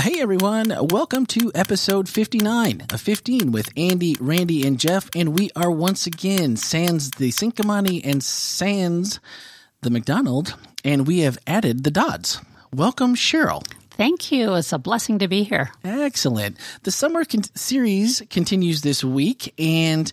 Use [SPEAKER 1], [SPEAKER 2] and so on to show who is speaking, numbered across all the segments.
[SPEAKER 1] Hey everyone, welcome to episode 59 of 15 with Andy, Randy, and Jeff. And we are once again Sans the Cinquemani and Sans the McDonald, and we have added the Dodds. Welcome, Cheryl.
[SPEAKER 2] Thank you. It's a blessing to be here.
[SPEAKER 1] Excellent. The summer con- series continues this week, and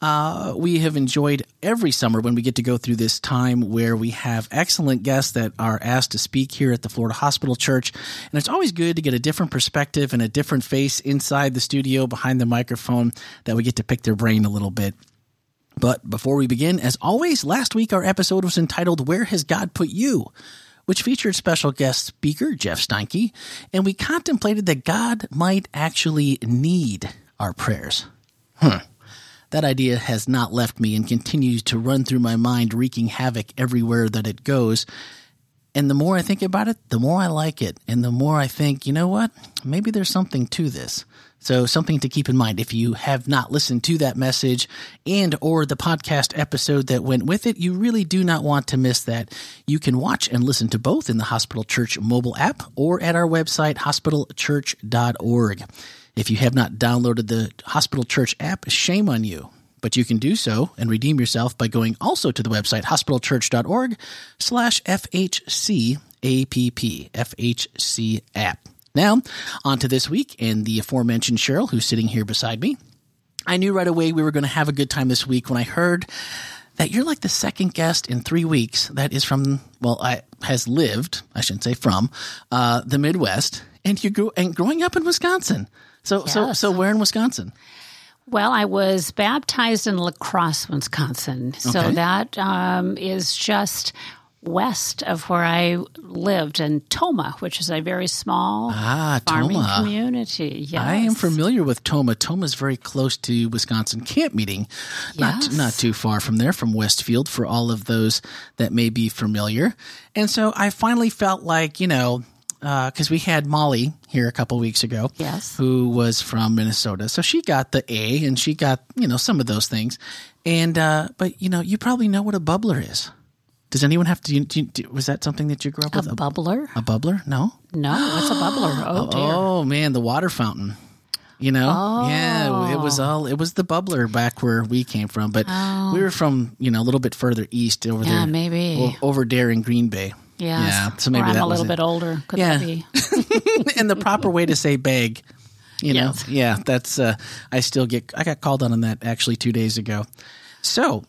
[SPEAKER 1] uh, we have enjoyed every summer when we get to go through this time where we have excellent guests that are asked to speak here at the Florida Hospital Church. And it's always good to get a different perspective and a different face inside the studio behind the microphone that we get to pick their brain a little bit. But before we begin, as always, last week our episode was entitled Where Has God Put You? which featured special guest speaker Jeff Steinke, and we contemplated that God might actually need our prayers. Hmm. That idea has not left me and continues to run through my mind, wreaking havoc everywhere that it goes. And the more I think about it, the more I like it. And the more I think, you know what? Maybe there's something to this. So something to keep in mind if you have not listened to that message and or the podcast episode that went with it, you really do not want to miss that. You can watch and listen to both in the Hospital Church mobile app or at our website hospitalchurch.org. If you have not downloaded the Hospital Church app, shame on you. But you can do so and redeem yourself by going also to the website hospitalchurch.org slash FHC APP, FHC app. Now, on to this week and the aforementioned Cheryl, who's sitting here beside me. I knew right away we were going to have a good time this week when I heard that you're like the second guest in three weeks that is from, well, I has lived, I shouldn't say from, uh, the Midwest, and you grew and growing up in Wisconsin. So, yes. so, so where in Wisconsin?
[SPEAKER 2] Well, I was baptized in La Crosse, Wisconsin. So okay. that um, is just west of where I lived in Tomah, which is a very small ah, farming Tomah. community. Yes.
[SPEAKER 1] I am familiar with Tomah. Tomah is very close to Wisconsin Camp Meeting, yes. not, not too far from there, from Westfield, for all of those that may be familiar. And so I finally felt like, you know, because uh, we had Molly here a couple weeks ago,
[SPEAKER 2] yes,
[SPEAKER 1] who was from Minnesota, so she got the A, and she got you know some of those things, and uh, but you know you probably know what a bubbler is. Does anyone have to? Do you, do, was that something that you grew up
[SPEAKER 2] a
[SPEAKER 1] with?
[SPEAKER 2] A bubbler?
[SPEAKER 1] A bubbler? No.
[SPEAKER 2] No. What's a bubbler? Oh dear.
[SPEAKER 1] Oh man, the water fountain. You know,
[SPEAKER 2] oh.
[SPEAKER 1] yeah, it was all it was the bubbler back where we came from, but
[SPEAKER 2] oh.
[SPEAKER 1] we were from you know a little bit further east over
[SPEAKER 2] yeah,
[SPEAKER 1] there,
[SPEAKER 2] maybe
[SPEAKER 1] over there in Green Bay.
[SPEAKER 2] Yes.
[SPEAKER 1] Yeah, so maybe
[SPEAKER 2] or I'm a little bit older. Could
[SPEAKER 1] yeah,
[SPEAKER 2] and
[SPEAKER 1] the proper way to say bag. You know,
[SPEAKER 2] yes.
[SPEAKER 1] yeah, that's. Uh, I still get. I got called on on that actually two days ago. So,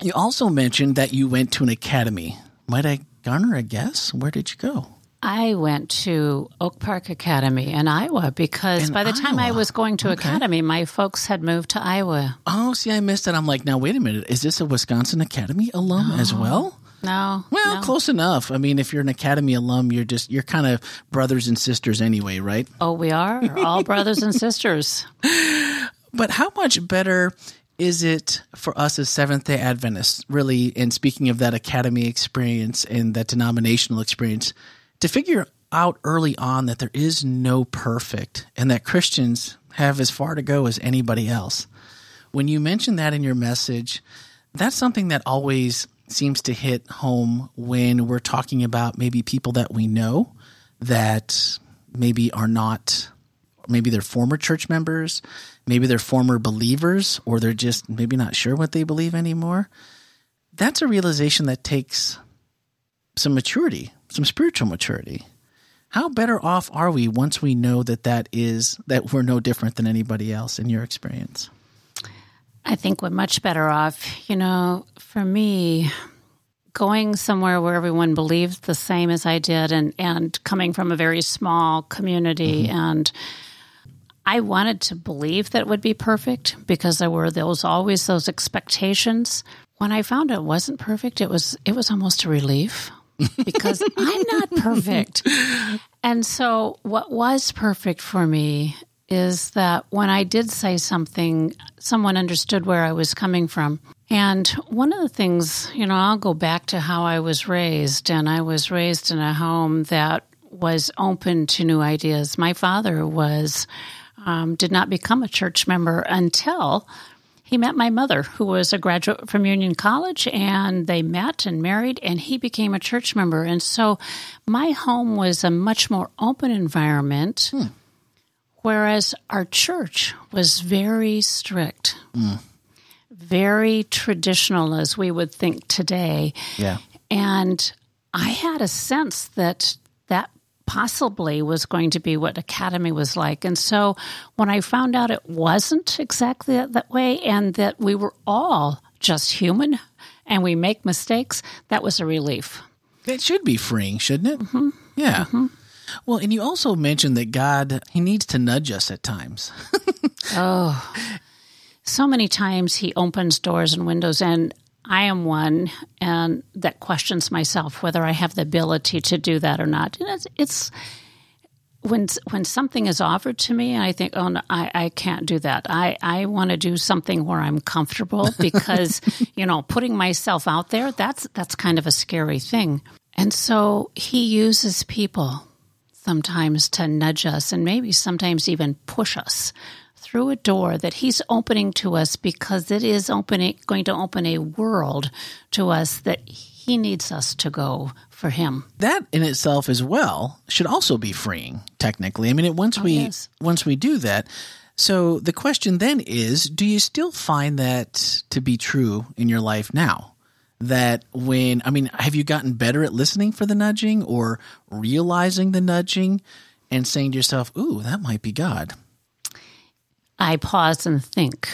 [SPEAKER 1] you also mentioned that you went to an academy. Might I garner a guess? Where did you go?
[SPEAKER 2] I went to Oak Park Academy in Iowa because
[SPEAKER 1] In
[SPEAKER 2] by the time I was going to
[SPEAKER 1] Okay.
[SPEAKER 2] academy, my folks had moved to Iowa.
[SPEAKER 1] Oh, see, I missed it. I'm like, now wait a minute. Is this a Wisconsin Academy alum as well?
[SPEAKER 2] No,
[SPEAKER 1] Well,
[SPEAKER 2] no.
[SPEAKER 1] close enough. I mean, if you're an Academy alum, you're just you're kind of brothers and sisters anyway, right?
[SPEAKER 2] Oh, we are all brothers and sisters.
[SPEAKER 1] But how much better is it for us as Seventh day Adventists, really, and speaking of that academy experience and that denominational experience, to figure out early on that there is no perfect and that Christians have as far to go as anybody else? When you mention that in your message, that's something that always seems to hit home when we're talking about maybe people that we know that maybe are not maybe they're former church members, maybe they're former believers, or they're just maybe not sure what they believe anymore. That's a realization that takes some maturity, some spiritual maturity. How better off are we once we know that that is that we're no different than anybody else in your experience?
[SPEAKER 2] I think we're much better off. You know, for me, going somewhere where everyone believed the same as I did and, and coming from a very small community mm-hmm. and I wanted to believe that it would be perfect because there were those always those expectations. When I found it wasn't perfect, it was it was almost a relief because I'm not perfect. And so what was perfect for me is that when I did say something, someone understood where I was coming from. And one of the things, you know, I'll go back to how I was raised, and I was raised in a home that was open to new ideas. My father was um, did not become a church member until he met my mother, who was a graduate from Union College, and they met and married, and he became a church member. And so my home was a much more open environment, hmm. Whereas our church was very strict. Mm. Very traditional, as we would think today.
[SPEAKER 1] Yeah.
[SPEAKER 2] And I had a sense that that possibly was going to be what Academy was like. And so when I found out it wasn't exactly that, that way and that we were all just human and we make mistakes, that was a relief.
[SPEAKER 1] It should be freeing, shouldn't it? Mm-hmm. Yeah. Mm-hmm. Well, and you also mentioned that God, He needs to nudge us at times.
[SPEAKER 2] oh, so many times He opens doors and windows. And I am one and that questions myself whether I have the ability to do that or not. And it's, it's when when something is offered to me, I think, oh, no, I, I can't do that. I, I want to do something where I'm comfortable because, you know, putting myself out there, that's that's kind of a scary thing. And so he uses people sometimes to nudge us and maybe sometimes even push us through a door that he's opening to us because it is opening going to open a world to us that he needs us to go for him.
[SPEAKER 1] That in itself as well should also be freeing technically. I mean, once oh, we yes. once we do that, so the question then is, do you still find that to be true in your life now? That when I mean, have you gotten better at listening for the nudging or realizing the nudging and saying to yourself, "Ooh, that might be God."
[SPEAKER 2] I pause and think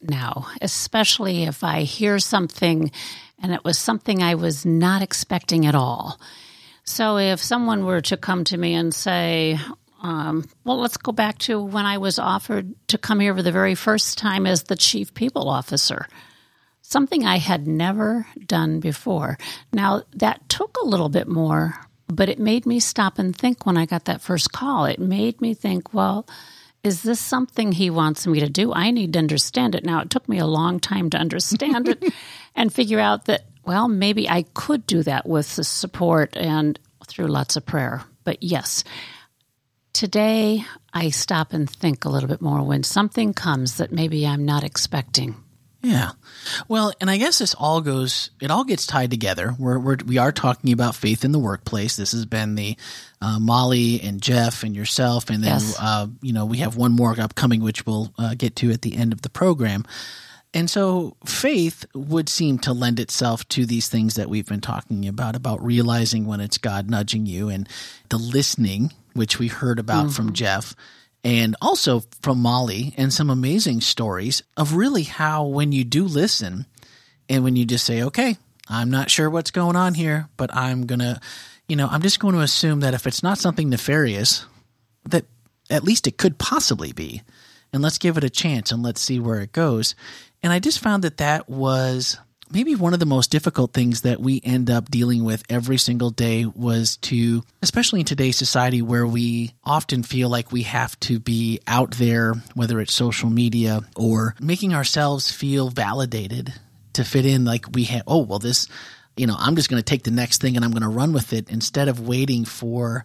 [SPEAKER 2] now, especially if I hear something and it was something I was not expecting at all. So if someone were to come to me and say, um, well, let's go back to when I was offered to come here for the very first time as the chief people officer. Something I had never done before. Now, that took a little bit more, but it made me stop and think when I got that first call. It made me think, well, is this something he wants me to do? I need to understand it. Now, it took me a long time to understand it and figure out that, well, maybe I could do that with the support and through lots of prayer. But yes, today I stop and think a little bit more when something comes that maybe I'm not expecting.
[SPEAKER 1] Yeah. Well, and I guess this all goes, it all gets tied together. We're, we're, we are talking about faith in the workplace. This has been the uh, Molly and Jeff and yourself. And then, yes. uh, you know, we have one more upcoming, which we'll uh, get to at the end of the program. And so faith would seem to lend itself to these things that we've been talking about, about realizing when it's God nudging you and the listening, which we heard about mm-hmm. from Jeff and also from Molly and some amazing stories of really how when you do listen and when you just say, okay, I'm not sure what's going on here, but I'm going to, you know, I'm just going to assume that if it's not something nefarious, that at least it could possibly be. And let's give it a chance and let's see where it goes. And I just found that that was maybe one of the most difficult things that we end up dealing with every single day was to, especially in today's society where we often feel like we have to be out there, whether it's social media or making ourselves feel validated to fit in, like we have, oh, well, this, you know, I'm just going to take the next thing and I'm going to run with it instead of waiting for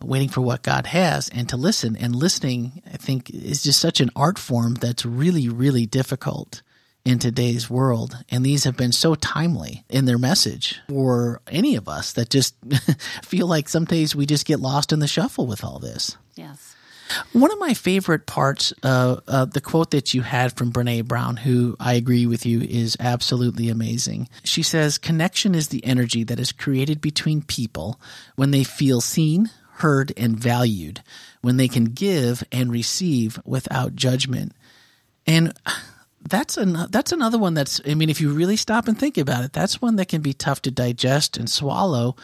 [SPEAKER 1] waiting for what God has and to listen. And listening, I think, is just such an art form that's really, really difficult in today's world. And these have been so timely in their message for any of us that just feel like some days we just get lost in the shuffle with all this.
[SPEAKER 2] Yes.
[SPEAKER 1] One of my favorite parts, uh, uh, the quote that you had from Brene Brown, who I agree with you is absolutely amazing. She says, Connection is the energy that is created between people when they feel seen, heard, and valued, when they can give and receive without judgment. And that's an that's another one that's I mean if you really stop and think about it that's one that can be tough to digest and swallow.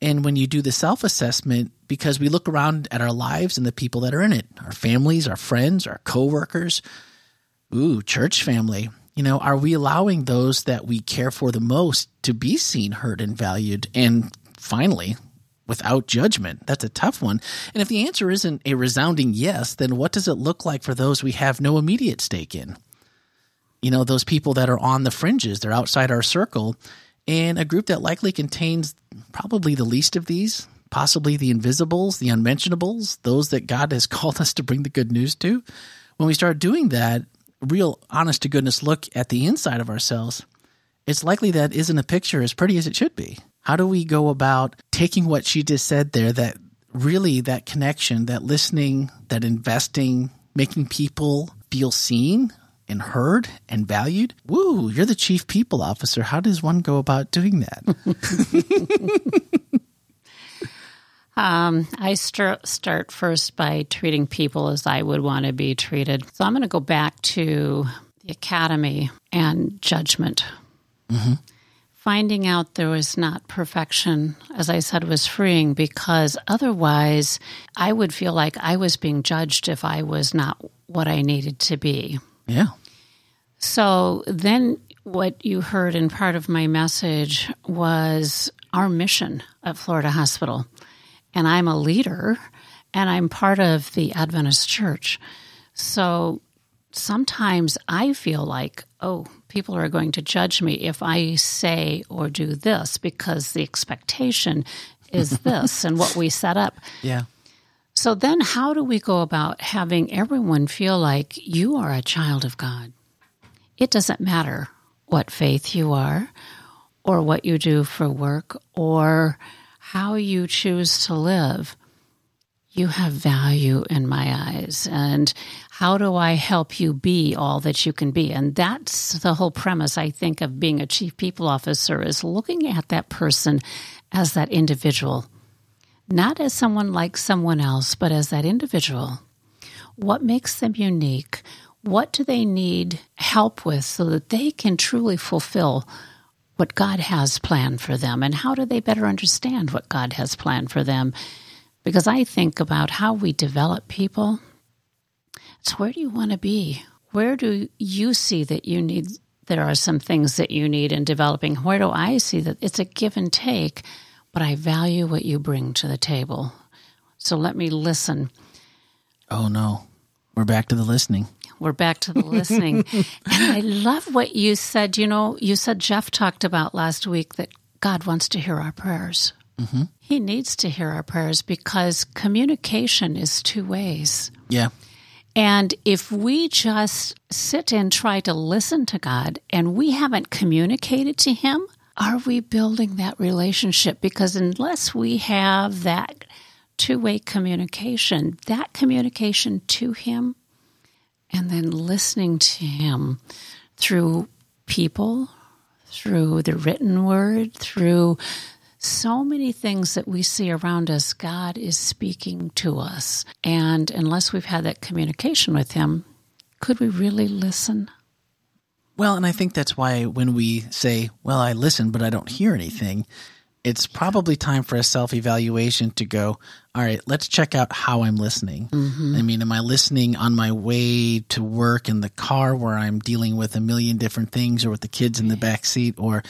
[SPEAKER 1] And when you do the self-assessment because we look around at our lives and the people that are in it our families our friends our coworkers ooh church family you know are we allowing those that we care for the most to be seen heard and valued? And finally without judgment that's a tough one. And if the answer isn't a resounding yes then what does it look like for those we have no immediate stake in you know, those people that are on the fringes, they're outside our circle, and a group that likely contains probably the least of these, possibly the invisibles, the unmentionables, those that God has called us to bring the good news to. When we start doing that, real honest to goodness look at the inside of ourselves, it's likely that isn't a picture as pretty as it should be. How do we go about taking what she just said there that really that connection, that listening, that investing, making people feel seen and heard and valued? Woo, you're the chief people officer. How does one go about doing that?
[SPEAKER 2] Um, I start start first by treating people as I would want to be treated. So I'm going to go back to the academy and judgment. Mm-hmm. Finding out there was not perfection, as I said, was freeing because otherwise I would feel like I was being judged if I was not what I needed to be.
[SPEAKER 1] Yeah.
[SPEAKER 2] So then what you heard in part of my message was our mission at Florida Hospital and I'm a leader and I'm part of the Adventist church. So sometimes I feel like, oh, people are going to judge me if I say or do this because the expectation is this and what we set up.
[SPEAKER 1] Yeah.
[SPEAKER 2] So then, how do we go about having everyone feel like you are a child of God? It doesn't matter what faith you are, or what you do for work, or how you choose to live, you have value in my eyes. And how do I help you be all that you can be? And that's the whole premise, I think, of being a chief people officer is looking at that person as that individual, not as someone like someone else, but as that individual. What makes them unique? What do they need help with so that they can truly fulfill what God has planned for them and how do they better understand what God has planned for them? Because I think about how we develop people. It's where do you want to be? Where do you see that you need? There are some things that you need in developing. Where do I see that it's a give and take, but I value what you bring to the table. So let me listen.
[SPEAKER 1] Oh no, we're back to the listening.
[SPEAKER 2] We're back to the listening. and I love what you said. You know, you said Jeff talked about last week that God wants to hear our prayers. Mm-hmm. He needs to hear our prayers because communication is two ways.
[SPEAKER 1] Yeah.
[SPEAKER 2] And if we just sit and try to listen to God and we haven't communicated to Him, are we building that relationship? Because unless we have that two way communication, that communication to Him and then listening to Him through people, through the written word, through so many things that we see around us, God is speaking to us. And unless we've had that communication with Him, could we really listen?
[SPEAKER 1] Well, and I think that's why when we say, well, I listen, but I don't hear anything, it's probably time for a self evaluation to go, all right, let's check out how I'm listening. Mm-hmm. I mean, am I listening on my way to work in the car where I'm dealing with a million different things or with the kids in the back seat? Or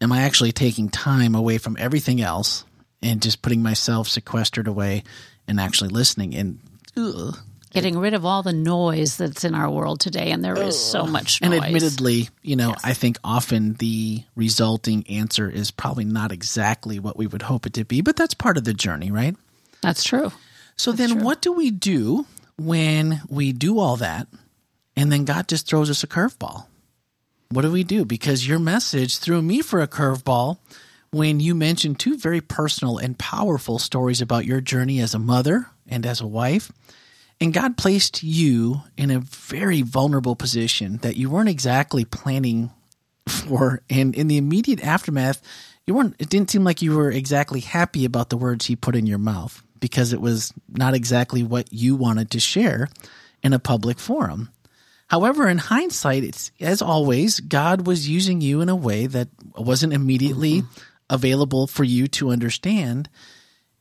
[SPEAKER 1] am I actually taking time away from everything else and just putting myself sequestered away and actually listening? And ugh,
[SPEAKER 2] getting rid of all the noise that's in our world today, and there is so much
[SPEAKER 1] noise. And admittedly, you know, yes. I think often the resulting answer is probably not exactly what we would hope it to be, but that's part of the journey, right?
[SPEAKER 2] That's true.
[SPEAKER 1] So
[SPEAKER 2] that's
[SPEAKER 1] then
[SPEAKER 2] true.
[SPEAKER 1] what do we do when we do all that and then God just throws us a curveball? What do we do? Because your message threw me for a curveball when you mentioned two very personal and powerful stories about your journey as a mother and as a wife and God placed you in a very vulnerable position that you weren't exactly planning for. And in the immediate aftermath, you weren't, it didn't seem like you were exactly happy about the words he put in your mouth because it was not exactly what you wanted to share in a public forum. However, in hindsight, it's as always, God was using you in a way that wasn't immediately mm-hmm. available for you to understand.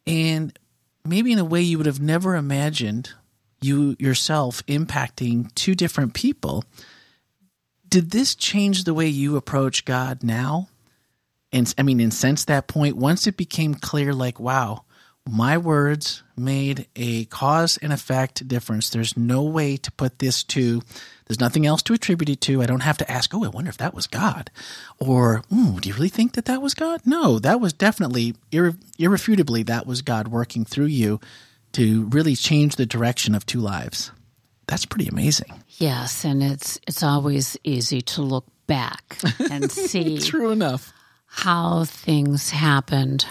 [SPEAKER 1] And maybe in a way you would have never imagined you yourself impacting two different people. Did this change the way you approach God now? And I mean, and since that point, once it became clear, like, wow, my words made a cause and effect difference. There's no way to put this to, there's nothing else to attribute it to. I don't have to ask, oh, I wonder if that was God. Or, mm, do you really think that that was God? No, that was definitely, irre- irrefutably, that was God working through you to really change the direction of two lives. that's pretty amazing.
[SPEAKER 2] Yes, and it's it's always easy to look back and see
[SPEAKER 1] True enough.
[SPEAKER 2] how things happened.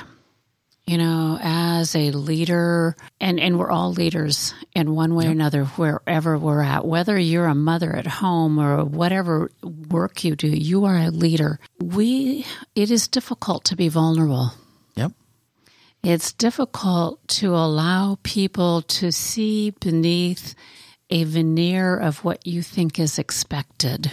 [SPEAKER 2] You know, as a leader, and, and we're all leaders in one way or another, wherever we're at, whether you're a mother at home or whatever work you do, you are a leader. We, it is difficult to be vulnerable. It's difficult to allow people to see beneath a veneer of what you think is expected.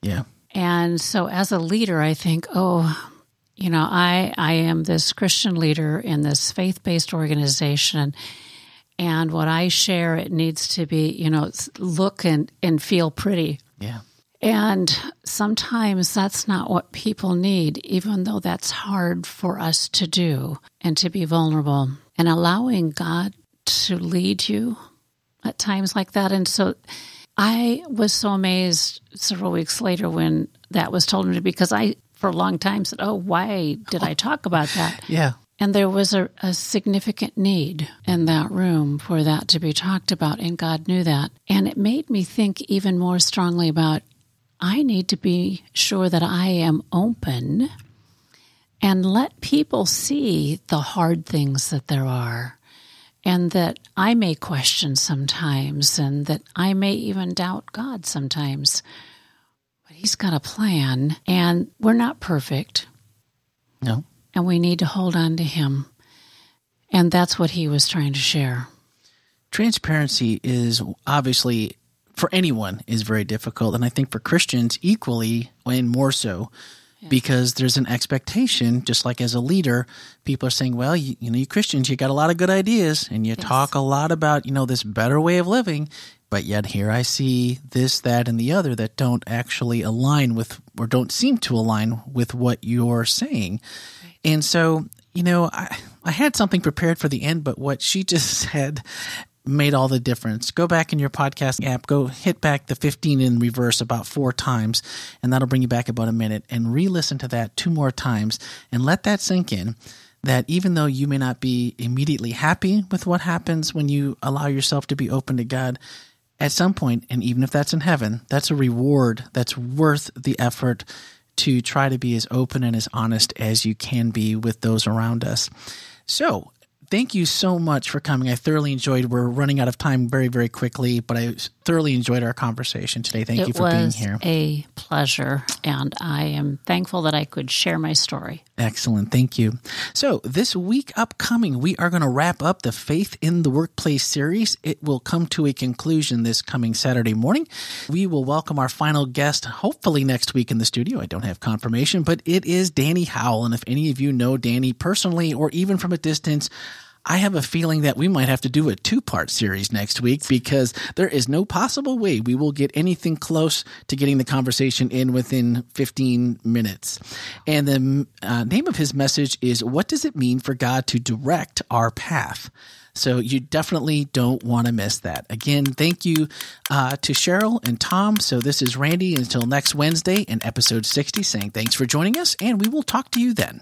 [SPEAKER 1] Yeah.
[SPEAKER 2] And so as a leader, I think, oh, you know, I, I am this Christian leader in this faith based organization. And what I share, it needs to be, you know, look and, and feel pretty.
[SPEAKER 1] Yeah.
[SPEAKER 2] And sometimes that's not what people need, even though that's hard for us to do and to be vulnerable and allowing God to lead you at times like that. And so I was so amazed several weeks later when that was told me because I, for a long time, said, Oh, why did I talk about that?
[SPEAKER 1] Yeah.
[SPEAKER 2] And there was a, a, significant need in that room for that to be talked about, and God knew that. And it made me think even more strongly about I need to be sure that I am open and let people see the hard things that there are, and that I may question sometimes, and that I may even doubt God sometimes. But He's got a plan, and we're not perfect.
[SPEAKER 1] No.
[SPEAKER 2] And we need to hold on to Him. And that's what He was trying to share.
[SPEAKER 1] Transparency is obviously for anyone is very difficult and i think for christians equally and more so yeah. because there's an expectation just like as a leader people are saying well you, you know you christians you got a lot of good ideas and you yes. talk a lot about you know this better way of living but yet here i see this that and the other that don't actually align with or don't seem to align with what you're saying right. and so you know I, I had something prepared for the end but what she just said made all the difference. Go back in your podcast app, go hit back the 15 in reverse about four times, and that'll bring you back about a minute, and re listen to that two more times and let that sink in. That even though you may not be immediately happy with what happens when you allow yourself to be open to God, at some point, and even if that's in heaven, that's a reward that's worth the effort to try to be as open and as honest as you can be with those around us. So, thank you so much for coming. I thoroughly enjoyed. We're running out of time very, very quickly, but I thoroughly enjoyed our conversation today. Thank
[SPEAKER 2] it
[SPEAKER 1] you for being here.
[SPEAKER 2] A pleasure, and I am thankful that I could share my story.
[SPEAKER 1] Excellent. Thank you. So, this week upcoming, we are going to wrap up the Faith in the Workplace series. It will come to a conclusion this coming Saturday morning. We will welcome our final guest, hopefully next week in the studio. I don't have confirmation, but it is Danny Howell. And if any of you know Danny personally or even from a distance, I have a feeling that we might have to do a two part series next week because there is no possible way we will get anything close to getting the conversation in within 15 minutes. And the uh, name of his message is What Does It Mean for God to Direct Our Path? So you definitely don't want to miss that. Again, thank you uh, to Cheryl and Tom. So this is Randy until next Wednesday in episode 60 saying thanks for joining us, and we will talk to you then.